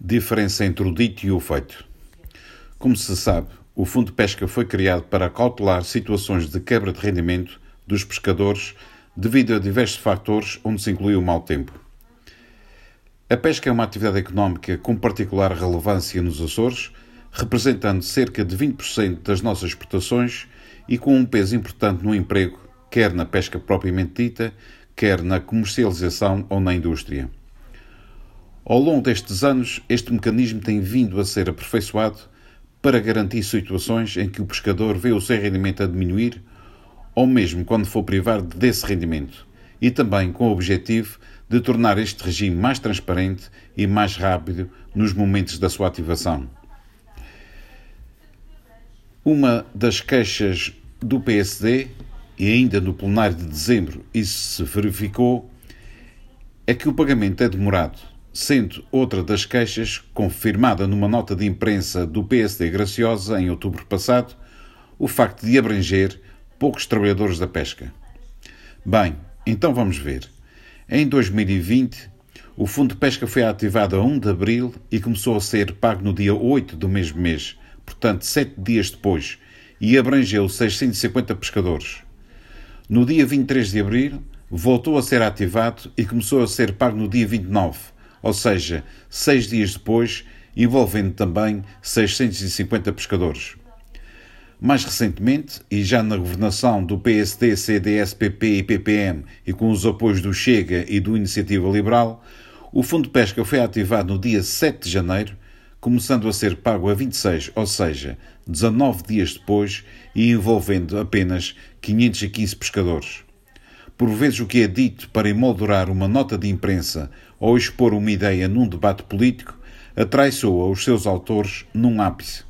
Diferença entre o dito e o feito. Como se sabe, o Fundo de Pesca foi criado para cautelar situações de quebra de rendimento dos pescadores devido a diversos fatores onde se inclui o mau tempo. A pesca é uma atividade económica com particular relevância nos Açores, representando cerca de 20% das nossas exportações e com um peso importante no emprego, quer na pesca propriamente dita, quer na comercialização ou na indústria. Ao longo destes anos, este mecanismo tem vindo a ser aperfeiçoado para garantir situações em que o pescador vê o seu rendimento a diminuir ou mesmo quando for privado desse rendimento, e também com o objetivo de tornar este regime mais transparente e mais rápido nos momentos da sua ativação. Uma das queixas do PSD, e ainda no plenário de dezembro isso se verificou, é que o pagamento é demorado sendo outra das queixas, confirmada numa nota de imprensa do PSD Graciosa em outubro passado, o facto de abranger poucos trabalhadores da pesca. Bem, então vamos ver. Em 2020, o Fundo de Pesca foi ativado a 1 de abril e começou a ser pago no dia 8 do mesmo mês, portanto, sete dias depois, e abrangeu 650 pescadores. No dia 23 de abril, voltou a ser ativado e começou a ser pago no dia 29 ou seja, seis dias depois, envolvendo também 650 pescadores. Mais recentemente, e já na governação do PSD, CDS, PP e PPM e com os apoios do Chega e do Iniciativa Liberal, o Fundo de Pesca foi ativado no dia 7 de janeiro, começando a ser pago a 26, ou seja, 19 dias depois e envolvendo apenas 515 pescadores. Por vezes o que é dito para emoldurar uma nota de imprensa ou expor uma ideia num debate político atraiçoa os seus autores num ápice.